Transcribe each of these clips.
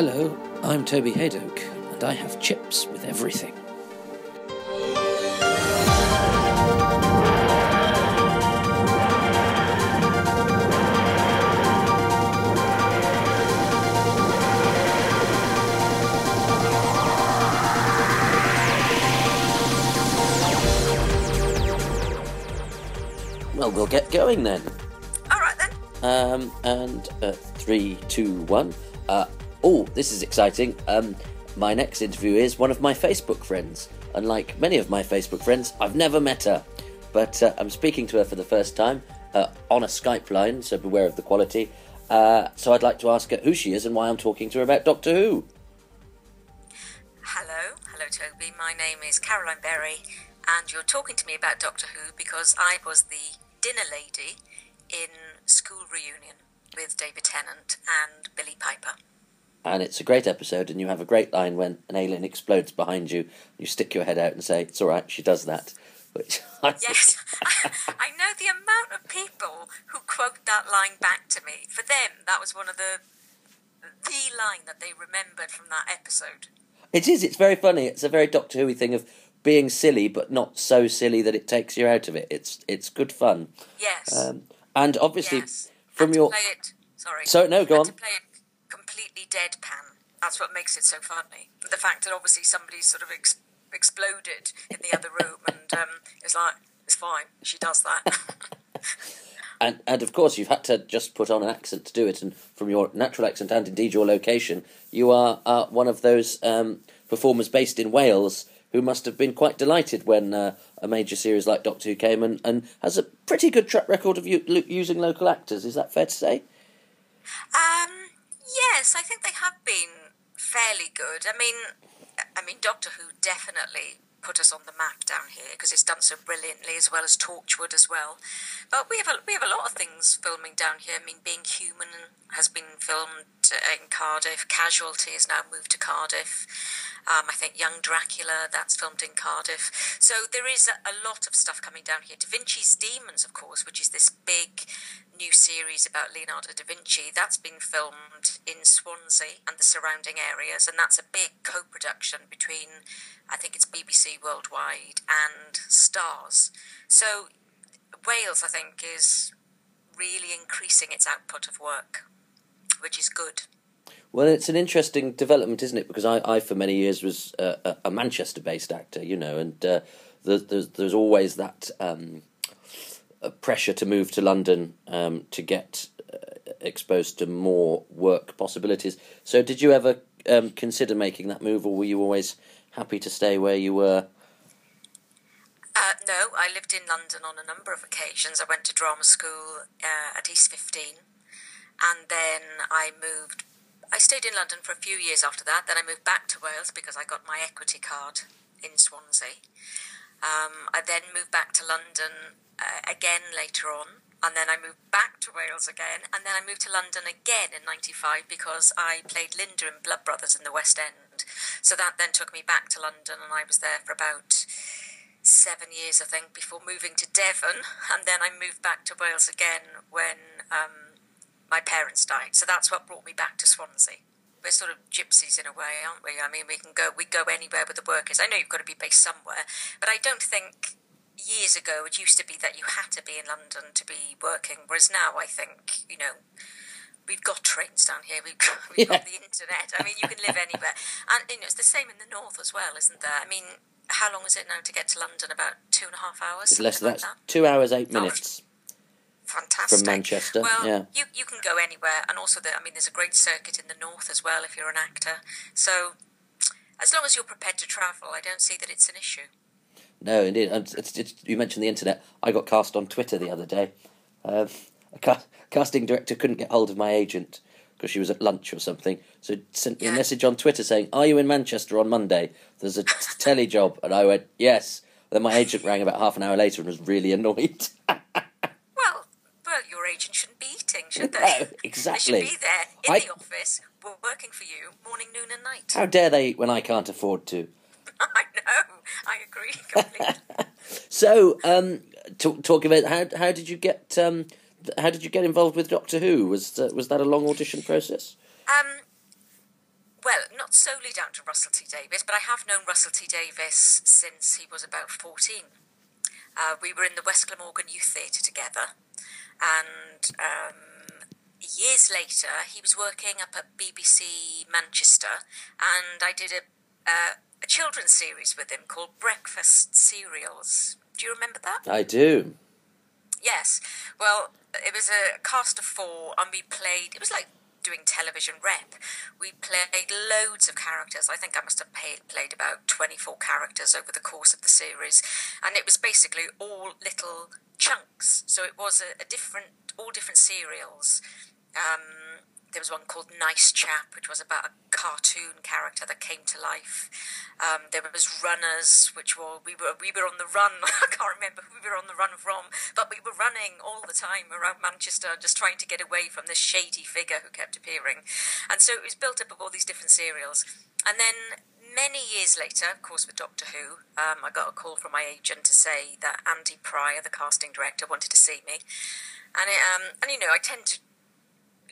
Hello, I'm Toby Hadoke, and I have chips with everything. Well, we'll get going then. All right then. Um, and uh, three, two, one. Uh, oh, this is exciting. Um, my next interview is one of my Facebook friends. Unlike many of my Facebook friends, I've never met her, but uh, I'm speaking to her for the first time uh, on a Skype line, so beware of the quality. Uh, so I'd like to ask her who she is and why I'm talking to her about Doctor Who. Hello, hello, Toby. My name is Caroline Berry, and you're talking to me about Doctor Who because I was the dinner lady in School Reunion with David Tennant and Billie Piper. And it's a great episode, and you have a great line when an alien explodes behind you. You stick your head out and say, "It's all right, she does that." Which I think- Yes, I know the amount of people who quote that line back to me. For them, that was one of the the line that they remembered from that episode. It is. It's very funny. It's a very Doctor Who thing of being silly, but not so silly that it takes you out of it. It's it's good fun. Yes. Um, and obviously, yes. from your play it. Sorry. So, no, go on. To play it completely deadpan. That's what makes it so funny. The fact that obviously somebody sort of ex- exploded in the other room, and um, it's like it's fine. She does that. and and of course you've had to just put on an accent to do it. And from your natural accent and indeed your location, you are uh, one of those um, performers based in Wales who must have been quite delighted when uh, a major series like Doctor Who came and, and has a pretty good track record of u- using local actors. Is that fair to say? Um, yes, I think they have been fairly good. I mean, I mean, Doctor Who definitely put us on the map down here because it's done so brilliantly, as well as Torchwood as well. But we have a, we have a lot of things filming down here. I mean, Being Human has been filmed uh, in Cardiff. Casualty has now moved to Cardiff. Um, I think Young Dracula that's filmed in Cardiff. So there is a, a lot of stuff coming down here. Da Vinci's Demons, of course, which is this big new series about Leonardo da Vinci. That's been filmed in Swansea and the surrounding areas, and that's a big co production between, I think it's BBC Worldwide and Starz. So Wales, I think, is really increasing its output of work, which is good. Well, it's an interesting development, isn't it? Because I, I for many years was a, a Manchester-based actor, you know, and uh, there's, there's there's always that um, pressure to move to London um, to get uh, exposed to more work possibilities. So, did you ever um, consider making that move, or were you always happy to stay where you were? Uh, no, I lived in London on a number of occasions. I went to drama school uh, at East 15, and then I moved. I stayed in London for a few years after that. Then I moved back to Wales because I got my equity card in Swansea. Um, I then moved back to London uh, again later on, and then I moved back to Wales again, and then I moved to London again in '95 because I played Linda in Blood Brothers in the West End. So that then took me back to London, and I was there for about seven years, I think, before moving to Devon, and then I moved back to Wales again when um, my parents died. So that's what brought me back to Swansea. We're sort of gypsies in a way, aren't we? I mean, we can go we go anywhere with the workers. I know you've got to be based somewhere, but I don't think years ago it used to be that you had to be in London to be working, whereas now I think you know we've got trains down here. We've got, we've got the internet. I mean, you can live anywhere, and you know it's the same in the north as well, isn't there? I mean, how long is it now to get to London? About two and a half hours. It's less than something that. like Two hours eight minutes. Fantastic. From Manchester, Well, yeah. you you can go anywhere, and also the, I mean, there's a great circuit in the north as well if you're an actor. So, as long as you're prepared to travel, I don't see that it's an issue. No, indeed. And it's, it's, you mentioned the internet. I got cast on Twitter the other day. Um, a ca- casting director couldn't get hold of my agent because she was at lunch or something. So sent me a message on Twitter saying, "Are you in Manchester on Monday? There's a t- telly job." And I went, "Yes." Then my agent rang about half an hour later and was really annoyed. Well, well, your agent shouldn't be eating, should they? No, They should be there in I- the office, wo- working for you, morning, noon, and night. How dare they when I can't afford to? I know. I agree completely. So, um, talk, talk about how how did you get um, how did you get involved with Doctor Who? Was uh, was that a long audition process? Um, well, not solely down to Russell T Davies, but I have known Russell T Davies since he was about 14. Uh, we were in the West Glamorgan Youth Theatre together, and um, years later, he was working up at BBC Manchester, and I did a, uh, a children's series with him called Breakfast Cereals. Do you remember that? I do. Yes. Well, it was a cast of four, and we played. It was like doing television rep. We played loads of characters. I think I must have paid, played about 24 characters over the course of the series. And it was basically all little chunks. So it was a, a different, all different serials. Um, there was one called Nice Chap, which was about a cartoon character that came to life. Um, there was Runners, which were we were we were on the run. I can't remember who we were on the run from, but we were running all the time around Manchester, just trying to get away from this shady figure who kept appearing. And so it was built up of all these different serials. And then many years later, of course, with Doctor Who, um, I got a call from my agent to say that Andy Pryor, the casting director, wanted to see me. And it, um, and you know, I tend to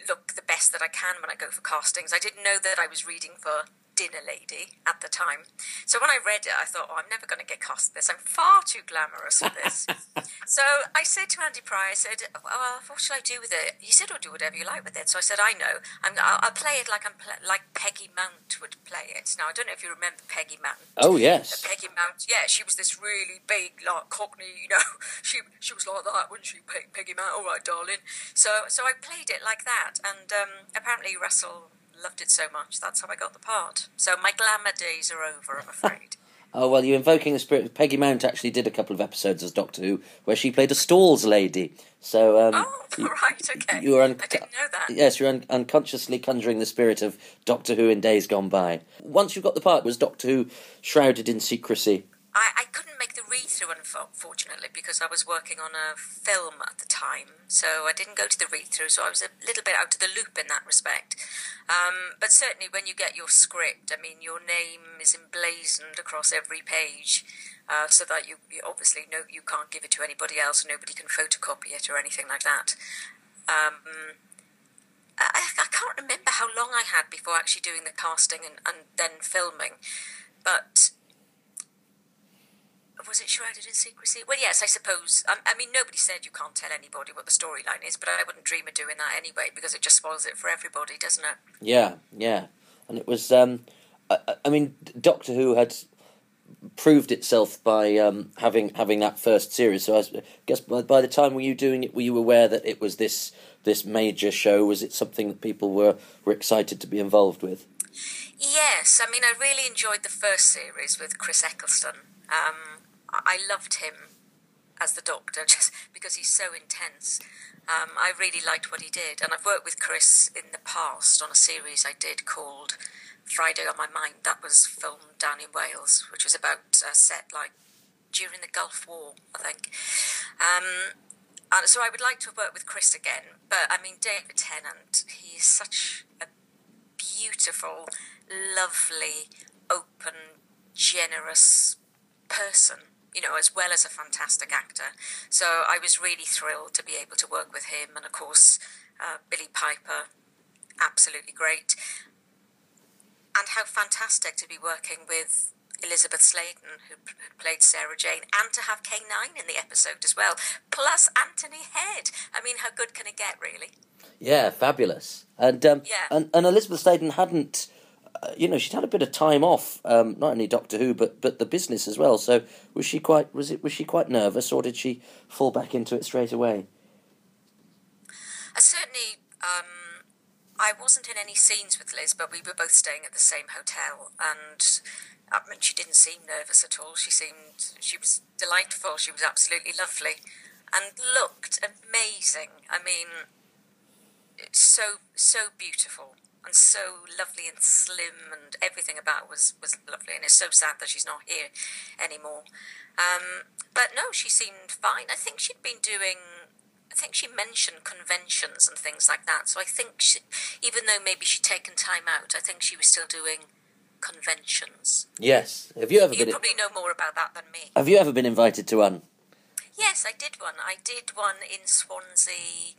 look the best that I can when I go for castings. I didn't know that I was reading for dinner lady at the time. So when I read it, I thought, oh, I'm never going to get cast this. I'm far too glamorous for this. so I said to Andy Pryor, I said, well, what should I do with it? He said, oh, do whatever you like with it. So I said, I know. i will I'll play it like I'm pl- like Peggy Mount would play it. Now, I don't know if you remember Peggy Mount. Oh, yes. Uh, Peggy Mount, yeah, she was this really big, like, cockney, you know. She she was like that, wasn't she, Peggy Mount? All right, darling. So, so I played it like that. And um, apparently Russell loved it so much. That's how I got the part. So my glamour days are over, I'm afraid. oh well, you're invoking the spirit. Of Peggy Mount actually did a couple of episodes as Doctor Who where she played a stalls lady. So um, oh, you, right, okay. You were un- I didn't know that. Yes, you're un- unconsciously conjuring the spirit of Doctor Who in days gone by. Once you got the part, was Doctor Who shrouded in secrecy? I, I couldn't make read through, unfortunately, because I was working on a film at the time. So I didn't go to the read through, so I was a little bit out of the loop in that respect. Um, but certainly, when you get your script, I mean, your name is emblazoned across every page. Uh, so that you, you, obviously know you can't give it to anybody else, nobody can photocopy it or anything like that. Um, I, I, can't remember how long I had before actually doing the casting and, and then filming, but was it shrouded in secrecy? Well, yes, I suppose. Um, I mean, nobody said you can't tell anybody what the storyline is, but I wouldn't dream of doing that anyway because it just spoils it for everybody, doesn't it? Yeah, yeah. And it was. Um, I, I mean, Doctor Who had proved itself by um, having having that first series. So I guess by, by the time were you doing it, were you aware that it was this this major show? Was it something that people were were excited to be involved with? Yes, I mean I really enjoyed the first series with Chris Eccleston. Um, I loved him as the Doctor just because he's so intense. Um, I really liked what he did, and I've worked with Chris in the past on a series I did called Friday on My Mind. That was filmed down in Wales, which was about a set like during the Gulf War, I think. Um, and so I would like to work with Chris again, but I mean David Tennant, he's such a beautiful, lovely, open, generous person you know, as well as a fantastic actor. So I was really thrilled to be able to work with him, and of course, uh, Billie Piper, absolutely great. And how fantastic to be working with Elizabeth Sladen, who, played Sarah Jane, and to have K9 in the episode as well, plus Anthony Head. I mean, how good can it get, really? Yeah, fabulous. And um, yeah. and, and Elizabeth Sladen hadn't you know, she'd had a bit of time off, um, not only Doctor Who, but but the business as well. So was she quite was it was she quite nervous, or did she fall back into it straight away? I certainly, um, I wasn't in any scenes with Liz, but we were both staying at the same hotel, and I mean, she didn't seem nervous at all. She seemed she was delightful. She was absolutely lovely, and looked amazing. I mean, so so beautiful and so lovely and slim, and everything about was was lovely. And it's so sad that she's not here anymore. Um, but no, she seemed fine. I think she'd been doing. I think she mentioned conventions and things like that. So I think, she, even though maybe she'd taken time out, I think she was still doing conventions. Yes. Have you ever you been? probably know more about that than me. Have you ever been invited to one? Yes, I did one. I did one in Swansea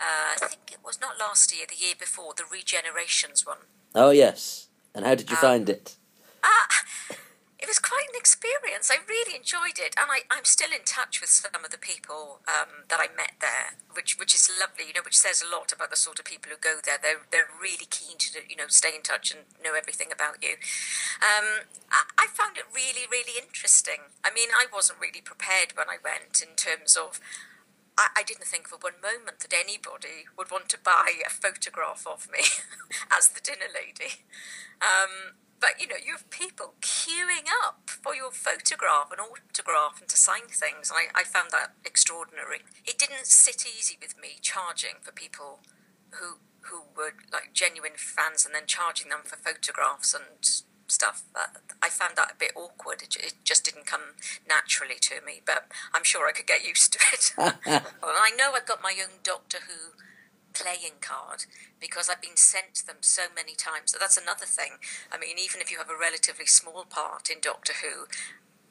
uh, I think it was not last year, the year before, the Regenerations one. Oh yes, And how did you um, find it? it was quite an experience. I really enjoyed it, and I, I'm still in touch with some of the people um, that I met there, which which is lovely. You know, which says a lot about the sort of people who go there. They're they're really keen to you know stay in touch and know everything about you. Um, I, I found it really really interesting. I mean, I wasn't really prepared when I went in terms of. I, I didn't think for one moment that anybody would want to buy a photograph of me as the dinner lady. Um, but you know, you have people queuing up for your photograph and autograph and to sign things. I, I found that extraordinary. It didn't sit easy with me charging for people who who were like genuine fans and then charging them for photographs and stuff. I found that a bit awkward. It, it, just didn't come naturally to me, but I'm sure I could get used to it. well, I know I've got my own Doctor Who playing card because I've been sent them so many times. So that's another thing. I mean, even if you have a relatively small part in Doctor Who,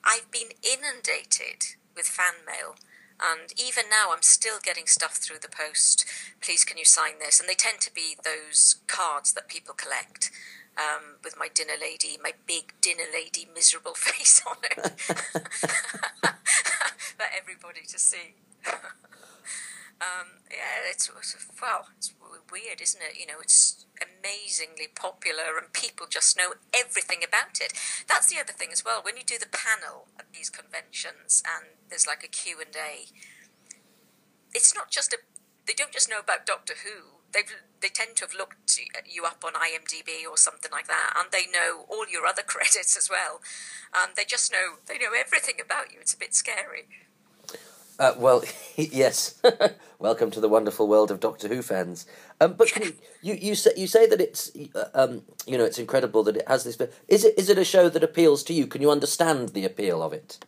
I've been inundated with fan mail. And even now, I'm still getting stuff through the post. Please, can you sign this? And they tend to be those cards that people collect um, with my dinner lady, my big dinner lady miserable face on it for everybody to see. Um, yeah, it's well, it's weird, isn't it? You know, it's amazingly popular, and people just know everything about it. That's the other thing as well. When you do the panel at these conventions, and there's like a Q and A, it's not just a. They don't just know about Doctor Who. They they tend to have looked you up on IMDb or something like that, and they know all your other credits as well. And they just know they know everything about you. It's a bit scary. Uh, well, yes. Welcome to the wonderful world of Doctor Who fans. Um, but can you, you you say you say that it's uh, um, you know it's incredible that it has this. Is it is it a show that appeals to you? Can you understand the appeal of it?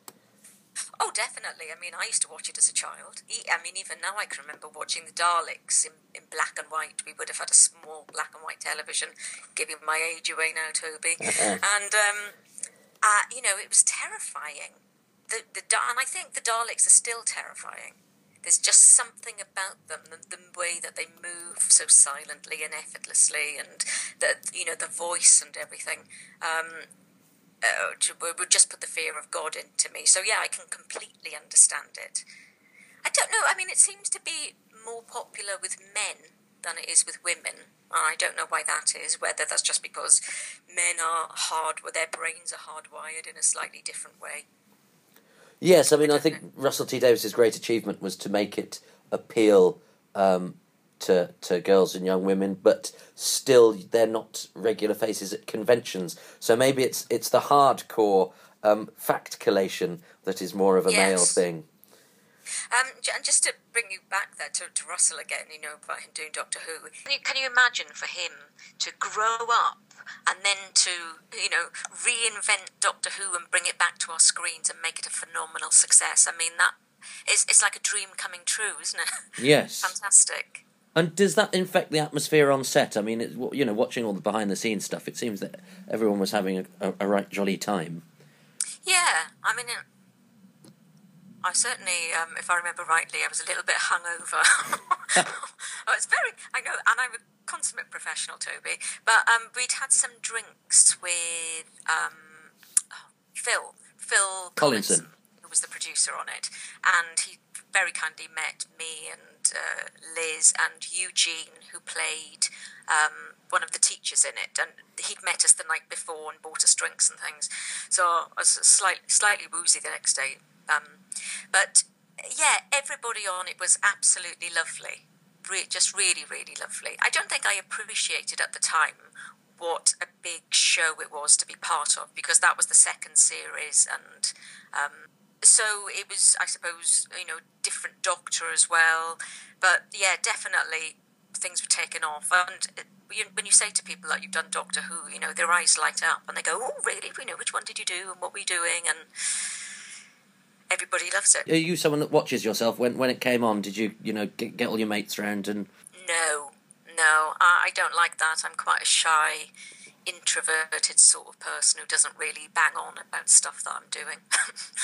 Definitely. I mean, I used to watch it as a child. I mean, even now I can remember watching the Daleks in, in black and white. We would have had a small black and white television, giving my age away now, Toby. Uh-huh. And um, uh, you know, it was terrifying the, the and I think the Daleks are still terrifying. There's just something about them, the, the, way that they move so silently and effortlessly, and the you know the voice and everything. Um, uh, would just put the fear of God into me. So yeah, I can completely understand it. I don't know. I mean, it seems to be more popular with men than it is with women. I don't know why that is. Whether that's just because men are hard, their brains are hardwired in a slightly different way. Yes, I mean, I think Russell T Davies's great achievement was to make it appeal um, to to girls and young women, but still they're not regular faces at conventions. So maybe it's it's the hardcore um, fact collation that is more of a yes. male thing. Um, and just to bring you back there to, to Russell again, you know, about him doing Doctor Who, can you, can you imagine for him to grow up and then to, you know, reinvent Doctor Who and bring it back to our screens and make it a phenomenal success? I mean, that is, it's like a dream coming true, isn't it? Yes. Fantastic. And does that infect the atmosphere on set? I mean, it, you know, watching all the behind the scenes stuff, it seems that everyone was having a, a, right jolly time. Yeah, I mean, I certainly, um, if I remember rightly, I was a little bit hungover. oh, it's very, I know, and I'm a consummate professional, Toby. But um, we'd had some drinks with um, Phil, Phil Collinson, Collinson, who was the producer on it, and he very kindly met me and uh, Liz and Eugene, who played um, one of the teachers in it, and he'd met us the night before and bought us drinks and things. So I was slightly, slightly woozy the next day. Um, but yeah, everybody on it was absolutely lovely. Re- just really, really lovely. I don't think I appreciated at the time what a big show it was to be part of because that was the second series and um, so it was i suppose you know different doctor as well but yeah definitely things were taken off and uh, when you say to people that you've done doctor who you know their eyes light up and they go oh really we know which one did you do and what were you doing and everybody loves it. Are you someone that watches yourself? When when it came on, did you you know get, get all your mates around and? No, no, I, I don't like that. I'm quite a shy, introverted sort of person who doesn't really bang on about stuff that I'm doing.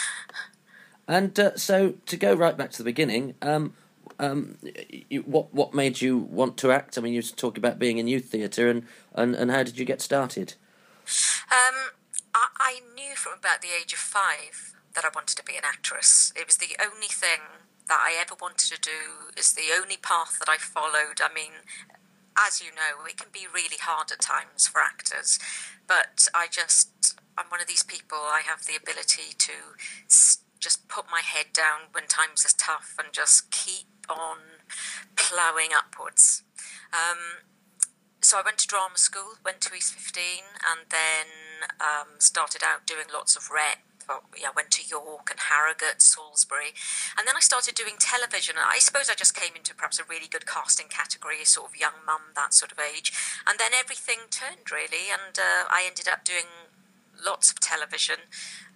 and uh, so to go right back to the beginning. Um, um, you, what what made you want to act? I mean, you talk about being in youth theatre, and, and, and how did you get started? Um, I, I knew from about the age of five that I wanted to be an actress. It was the only thing that I ever wanted to do. Is the only path that I followed. I mean, as you know, it can be really hard at times for actors, but I just I'm one of these people. I have the ability to just put my head down when times are tough and just keep on ploughing upwards. Um, so I went to drama school, went to East 15, and then um, started out doing lots of rep. I went to York and Harrogate, Salisbury, and then I started doing television. I suppose I just came into perhaps a really good casting category, sort of young mum, that sort of age, and then everything turned really, and uh, I ended up doing lots of television.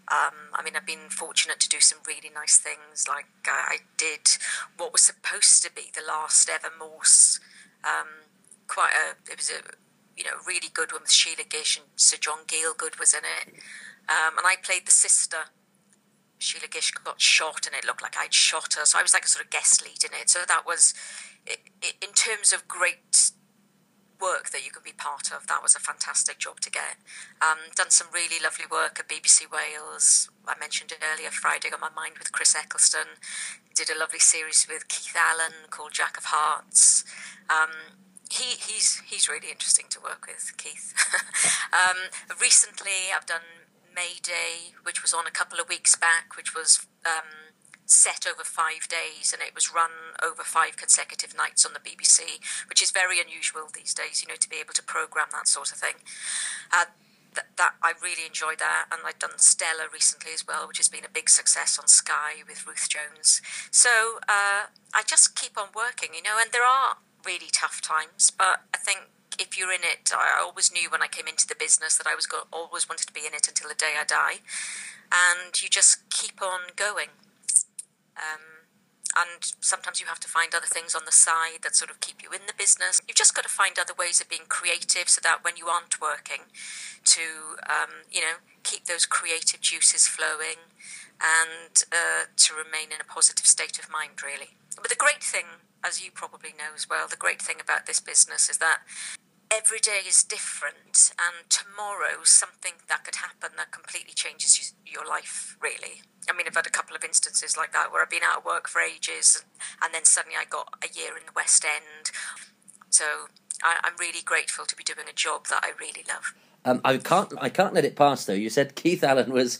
Um, I mean, I've been fortunate to do some really nice things. Like uh, I did what was supposed to be the last ever Morse um, quite a it was a you know really good one with Sheila Gish and Sir John Gielgud was in it, um, and I played the sister. Sheila Gish got shot, and it looked like I'd shot her, so I was like a sort of guest lead in it. So that was, it, it, in terms of great work that you can be part of. That was a fantastic job to get. Um, done some really lovely work at BBC Wales. I mentioned it earlier, Friday on My Mind with Chris Eccleston. Did a lovely series with Keith Allen called Jack of Hearts. Um, he, he's he's really interesting to work with, Keith. um, recently, I've done Mayday, which was on a couple of weeks back, which was um, set over five days, and it was run over five consecutive nights on the BBC, which is very unusual these days. You know, to be able to program that sort of thing. Uh, that I really enjoyed that, and I've done Stella recently as well, which has been a big success on Sky with Ruth Jones. So uh, I just keep on working, you know, and there are really tough times. But I think if you're in it, I always knew when I came into the business that I was go- always wanted to be in it until the day I die, and you just keep on going. Um, and sometimes you have to find other things on the side that sort of keep you in the business. You've just got to find other ways of being creative so that when you aren't working, to um, you know keep those creative juices flowing and uh, to remain in a positive state of mind, really. But the great thing as you probably know as well, the great thing about this business is that every day is different, and tomorrow something that could happen that completely changes your life, really. I mean, I've had a couple of instances like that where I've been out of work for ages, and then suddenly I got a year in the West End. So I, am really grateful to be doing a job that I really love. Um, I can't, I can't let it pass though. You said Keith Allen was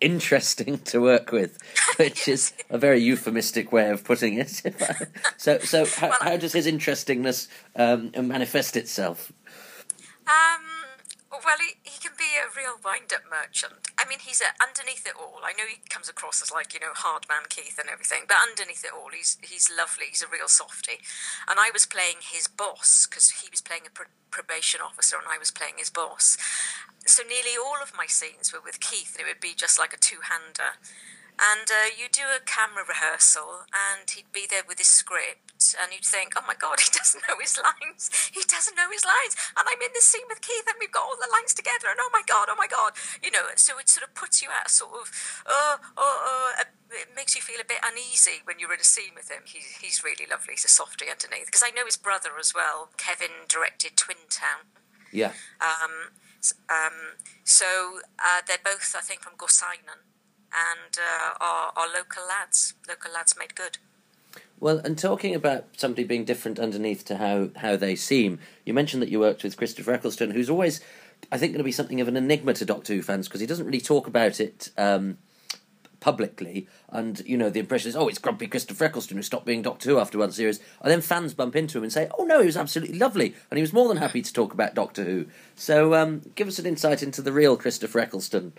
interesting to work with, which is a very euphemistic way of putting it. so, so how, well, how, does his interestingness um, manifest itself? Um, well, he, he can be a real wind-up merchant. I mean, he's a, underneath it all. I know he comes across as like you know hard man Keith and everything, but underneath it all, he's he's lovely. He's a real softy. And I was playing his boss because he was playing a pr- probation officer, and I was playing his boss so nearly all of my scenes were with Keith, and it would be just like a two-hander. And uh, you do a camera rehearsal, and he'd be there with his script, and you'd think, "Oh my God, he doesn't know his lines. He doesn't know his lines." And I'm in this scene with Keith, and we've got all the lines together, and oh my God, oh my God, you know. So it sort of puts you at a sort of, oh, oh, oh. It makes you feel a bit uneasy when you're in a scene with him. He's he's really lovely. He's a softy underneath. Because I know his brother as well. Kevin directed Twin Town. Yeah. Um, um, so uh, they're both, I think, from Gorseinon and uh, are, are local lads. Local lads made good. Well, and talking about somebody being different underneath to how, how they seem, you mentioned that you worked with Christopher Eccleston, who's always, I think, going to be something of an enigma to Doctor Who fans because he doesn't really talk about it um, publicly, and you know the impression is, oh, it's grumpy Christopher Eccleston who stopped being Doctor Who after one series, and then fans bump into him and say, oh no, he was absolutely lovely, and he was more than happy to talk about Doctor Who. So, um, give us an insight into the real Christopher Eccleston.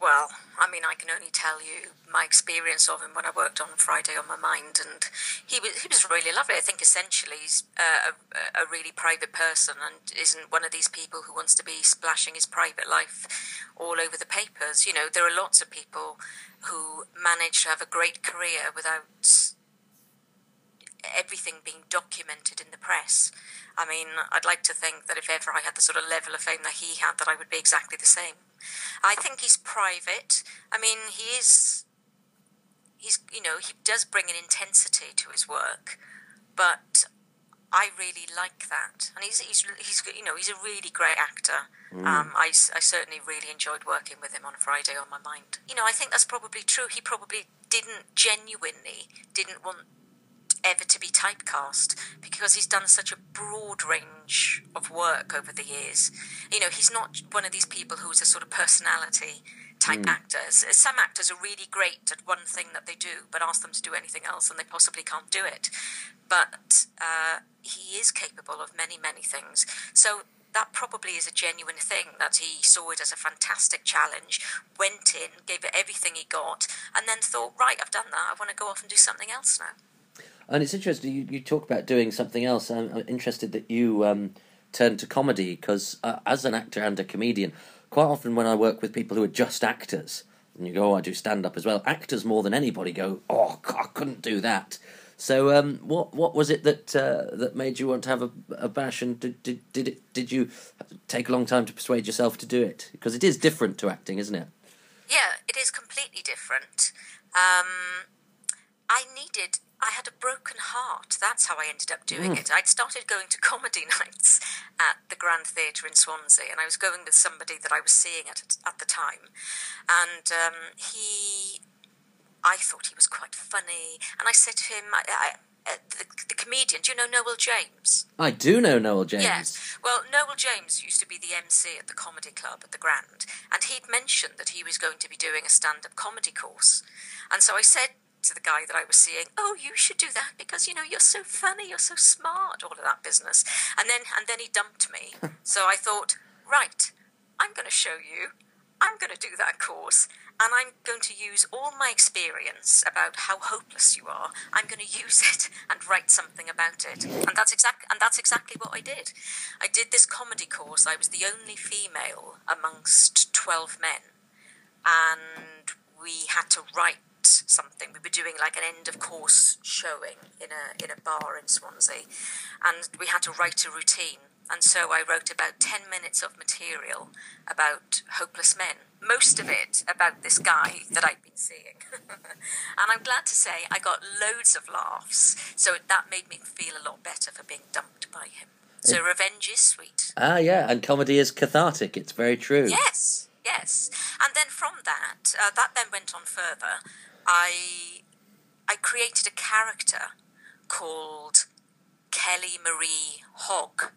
Well, I mean, I can only tell you my experience of him when I worked on Friday on my mind, and he was he was really lovely. I think essentially he's uh, a, a really private person and isn't one of these people who wants to be splashing his private life all over the papers. You know, there are lots of people who manage to have a great career without everything being documented in the press. I mean, I'd like to think that if ever I had the sort of level of fame that he had, that I would be exactly the same. I think he's private. I mean, he is. He's, you know, he does bring an intensity to his work, but I really like that, and he's he's he's you know he's a really great actor. Mm. Um, I, I certainly really enjoyed working with him on Friday on my mind. You know, I think that's probably true. He probably didn't genuinely didn't want ever to be typecast because he's done such a broad range of work over the years. You know, he's not one of these people who's a sort of personality type mm. actors. Some actors are really great at one thing that they do, but ask them to do anything else and they possibly can't do it. But uh, he is capable of many, many things. So that probably is a genuine thing that he saw it as a fantastic challenge, went in, gave it everything he got, and then thought, right, I've done that. I want to go off and do something else now. And it's interesting you, you talk about doing something else. I'm, I'm interested that you um, turned to comedy because uh, as an actor and a comedian, quite often when I work with people who are just actors, and you go, oh, I do stand up as well. Actors more than anybody go, oh, I couldn't do that. So, um, what what was it that uh, that made you want to have a, a bash, and did did did, it, did you take a long time to persuade yourself to do it? Because it is different to acting, isn't it? Yeah, it is completely different. Um, I needed I had a broken heart. That's how I ended up doing mm. it. I'd started going to comedy nights at the Grand Theatre in Swansea, and I was going with somebody that I was seeing at at the time, and um, he, I thought he was quite funny, and I said to him, I, I, uh, the, the, comedian. Do you know Noel James? I do know Noel James. Yes. Well, Noel James used to be the MC at the comedy club at the Grand, and he'd mentioned that he was going to be doing a stand-up comedy course, and so I said to the guy that I was seeing, "Oh, you should do that because you know you're so funny, you're so smart, all of that business." And then and then he dumped me. so I thought, right, I'm going to show you. I'm going to do that course, and I'm going to use all my experience about how hopeless you are. I'm going to use it and write something about it, and that's exact. And that's exactly what I did. I did this comedy course. I was the only female amongst twelve men, and we had to write something. We were doing like an end of course showing in a in a bar in Swansea, and we had to write a routine. And so I wrote about ten minutes of material about hopeless men. Most of it about this guy that I'd been seeing, and I'm glad to say I got loads of laughs. So that made me feel a lot better for being dumped by him. So revenge is sweet. Ah, yeah, and comedy is cathartic. It's very true. Yes, yes. And then from that, uh, that then went on further. I I created a character called Kelly Marie Hogg,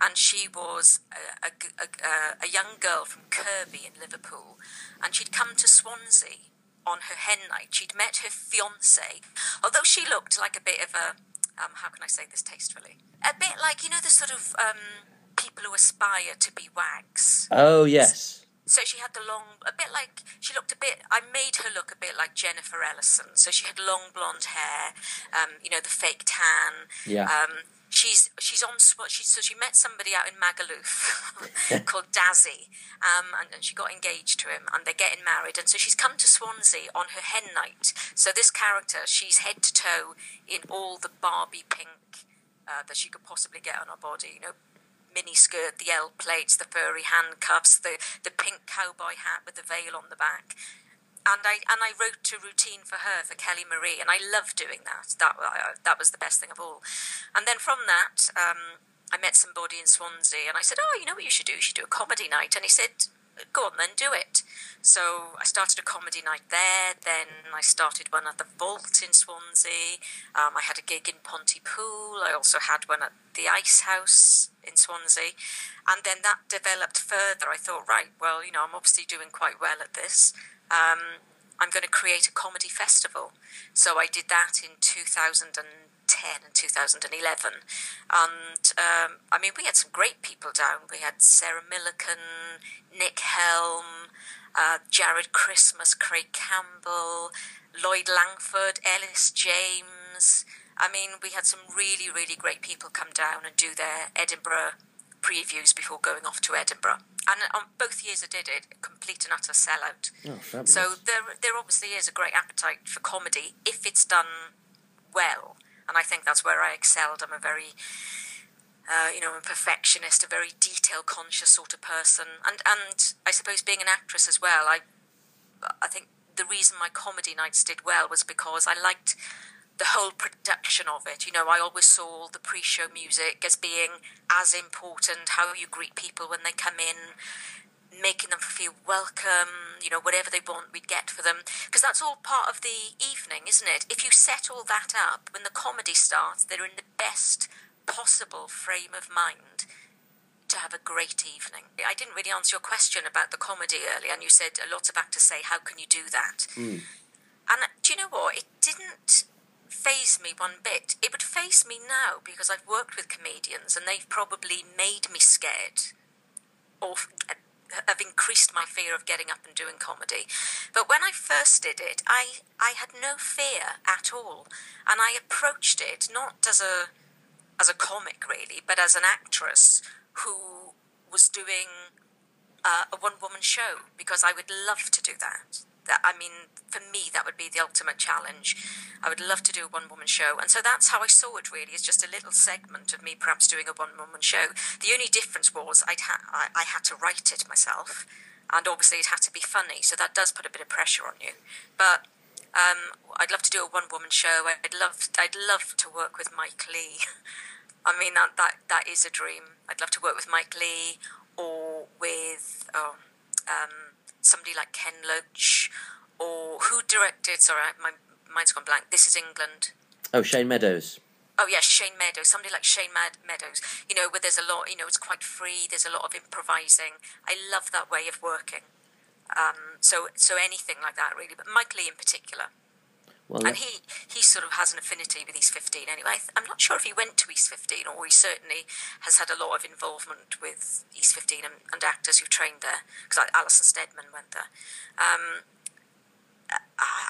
and she was a, a, a, a, young girl from Kirkby in Liverpool, and she'd come to Swansea on her hen night. She'd met her fiance, although she looked like a bit of a um, how can I say this tastefully? A bit like you know the sort of um, people who aspire to be wags. Oh yes. So she had the long, a bit like she looked a bit. I made her look a bit like Jennifer Ellison. So she had long blonde hair, um, you know, the fake tan. Yeah. Um, she's she's on she so she met somebody out in Magaluf called Dazzy, um, and, and, she got engaged to him, and they're getting married, and so she's come to Swansea on her hen night. So this character, she's head to toe in all the Barbie pink uh, that she could possibly get on her body, you know, mini skirt, the L plates, the furry handcuffs, the, the pink cowboy hat with the veil on the back. And I and I wrote a routine for her for Kelly Marie, and I loved doing that. That uh, that was the best thing of all. And then from that, um, I met somebody in Swansea, and I said, "Oh, you know what you should do? You should do a comedy night." And he said, go on then, do it. So I started a comedy night there. Then I started one at the Vault in Swansea. Um, I had a gig in Pontypool. I also had one at the Ice House in Swansea. And then that developed further. I thought, right, well, you know, I'm obviously doing quite well at this. Um, I'm going to create a comedy festival. So I did that in 2010 and 2011. And um, I mean, we had some great people down. We had Sarah Millican, Nick Helm, uh, Jarred Christmas, Craig Campbell, Lloyd Langford, Ellis James. I mean, we had some really, really great people come down and do their Edinburgh previews before going off to Edinburgh. And on both years I did it, complete and utter sellout. Oh, so there, there obviously is a great appetite for comedy if it's done well. And I think that's where I excelled. I'm a very uh, you know, a perfectionist, a very detail conscious sort of person, and and I suppose being an actress as well. I I think the reason my comedy nights did well was because I liked the whole production of it. You know, I always saw the pre-show music as being as important. How you greet people when they come in, making them feel welcome, you know, whatever they want, we'd get for them. Because that's all part of the evening, isn't it? If you set all that up, when the comedy starts, they're in the best possible frame of mind to have a great evening. I didn't really answer your question about the comedy earlier, and you said a lot of actors say, How can you do that? Mm. And do you know what? It didn't phase me one bit. It would phase me now because I've worked with comedians and they've probably made me scared or have increased my fear of getting up and doing comedy. But when I first did it, I, I had no fear at all. And I approached it not as a, as a comic, really, but as an actress who was doing uh, a one woman show because I would love to do that that I mean, for me, that would be the ultimate challenge. I would love to do a one woman show. And so that's how I saw it really, as just a little segment of me perhaps doing a one woman show. The only difference was I'd ha- I, I had to write it myself. And obviously, it had to be funny. So that does put a bit of pressure on you. But um, I'd love to do a one woman show. I'd love, I'd love to work with Mike Leigh. I mean, that, that, that is a dream. I'd love to work with Mike Leigh or with. Oh, um, somebody like Ken Loach, or who directed? Sorry, my mind's gone blank. This is England. Oh, Shane Meadows. Oh yes, Shane Meadows. Somebody like Shane Mad- Meadows. You know, where there's a lot. You know, it's quite free. There's a lot of improvising. I love that way of working. Um, so, so anything like that, really. But Mike Leigh in particular. Well, and he, he sort of has an affinity with East 15 anyway. I'm not sure if he went to East 15 or he certainly has had a lot of involvement with East 15 and, and actors who trained there, because like Alison Steadman went there. Um,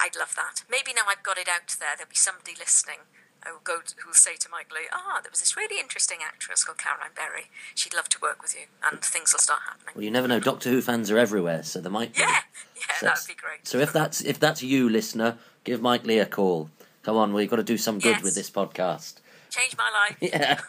I'd love that. Maybe now I've got it out there, there'll be somebody listening who will go to, who'll say to Mike Leigh, "Ah, there was this really interesting actress called Caroline Berry. She'd love to work with you, and things will start happening." Well, you never know. Doctor Who fans are everywhere, so there might be. Yeah, yeah, so that'd be great. So if that's if that's you, listener, give Mike Leigh a call. Come on, we've got to do some good yes. with this podcast. Change my life. Yeah.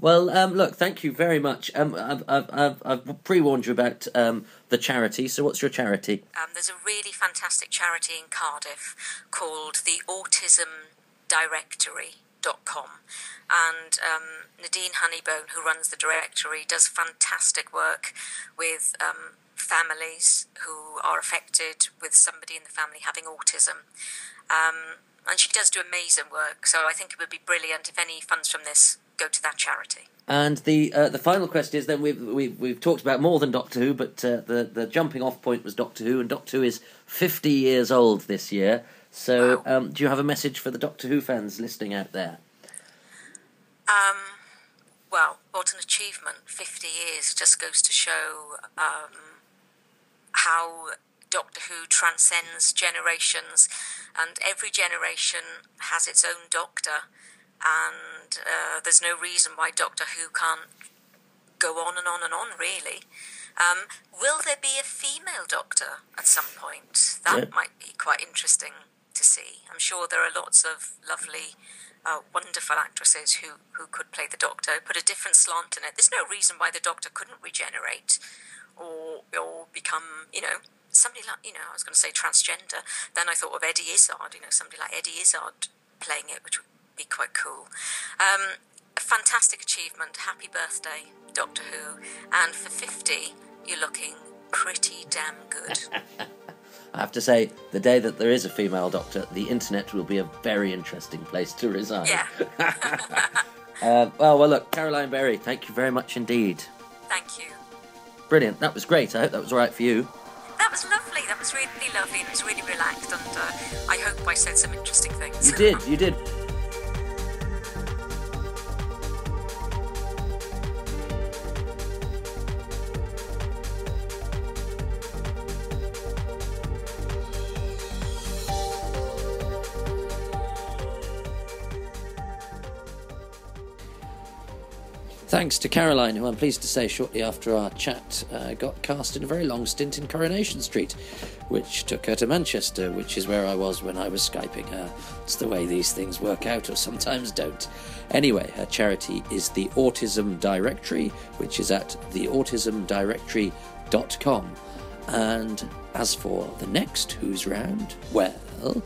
Well, um, look, thank you very much. Um, I've, I've, I've, I've pre warned you about um, the charity, so what's your charity? Um, there's a really fantastic charity in Cardiff called the Autism Directory.com. And um, Nadine Honeybone, who runs the directory, does fantastic work with um, families who are affected with somebody in the family having autism. Um, and she does do amazing work, so I think it would be brilliant if any funds from this go to that charity. And the uh, the final question is then we've, we've we've talked about more than Doctor Who, but uh, the the jumping off point was Doctor Who, and Doctor Who is fifty years old this year. So, wow. um, do you have a message for the Doctor Who fans listening out there? Um, well, what an achievement! Fifty years just goes to show um, how Doctor Who transcends generations, and every generation has its own Doctor, and uh, there's no reason why Doctor Who can't go on and on and on, really. Um, will there be a female Doctor at some point? That yeah. might be quite interesting to see. I'm sure there are lots of lovely, uh, wonderful actresses who, who could play the Doctor, put a different slant in it. There's no reason why the Doctor couldn't regenerate or or become you know somebody like you know I was going to say transgender. Then I thought of Eddie Izzard, you know somebody like Eddie Izzard playing it, which would be quite cool. Um, a fantastic achievement. Happy birthday, Doctor Who, and for fifty, you're looking pretty damn good. I have to say, the day that there is a female doctor, the internet will be a very interesting place to reside. Yeah. uh, well, well, look, Caroline Berry, thank you very much indeed. Thank you. Brilliant. That was great. I hope that was all right for you. That was lovely. That was really lovely. It was really relaxed, and uh, I hope I said some interesting things. You did. You did. Thanks to Caroline, who I'm pleased to say shortly after our chat uh, got cast in a very long stint in Coronation Street, which took her to Manchester, which is where I was when I was Skyping her. It's the way these things work out, or sometimes don't. Anyway, her charity is the Autism Directory, which is at theautismdirectory.com. And as for the next Who's Round, well,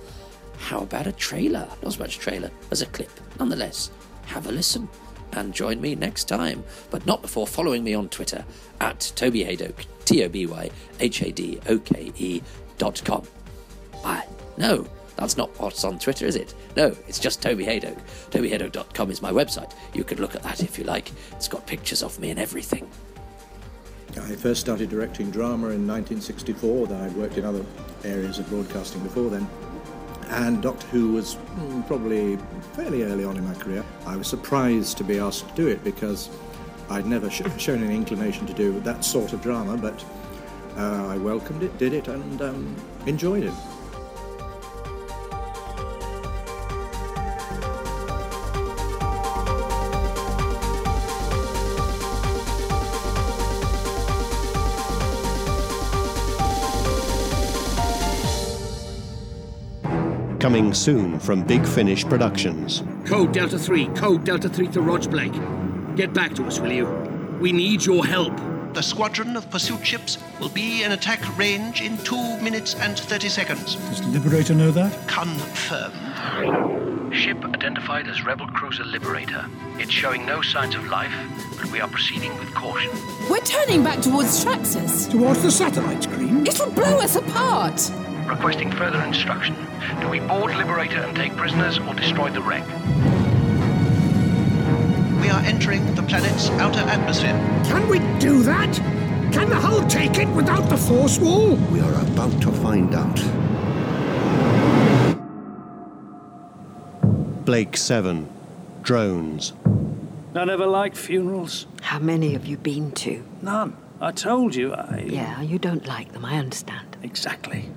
how about a trailer? Not as much trailer as a clip. Nonetheless, have a listen and join me next time, but not before following me on Twitter at Toby T O B Y H A D O K E dot com. Bye. No, that's not what's on Twitter, is it? No, it's just Toby Hadoke. TobyHadoke.com is my website. You can look at that if you like. It's got pictures of me and everything. I first started directing drama in 1964, though I'd worked in other areas of broadcasting before then. And Doctor Who was mm, probably fairly early on in my career. I was surprised to be asked to do it because I'd never sh- shown any inclination to do that sort of drama, but uh, I welcomed it, did it, and um, enjoyed it. Coming soon from Big Finish Productions. Code Delta 3, code Delta 3 to Roj Blake. Get back to us, will you? We need your help. The squadron of pursuit ships will be in attack range in 2 minutes and 30 seconds. Does Liberator know that? Confirmed. Ship identified as Rebel Cruiser Liberator. It's showing no signs of life, but we are proceeding with caution. We're turning back towards Traxxas. Towards the satellite screen? It'll blow us apart. Requesting further instruction. Do we board Liberator and take prisoners or destroy the wreck? We are entering the planet's outer atmosphere. Can we do that? Can the hull take it without the force wall? We are about to find out. Blake's 7. Drones. I never liked funerals. How many have you been to? None. I told you I. Yeah, you don't like them, I understand. Exactly.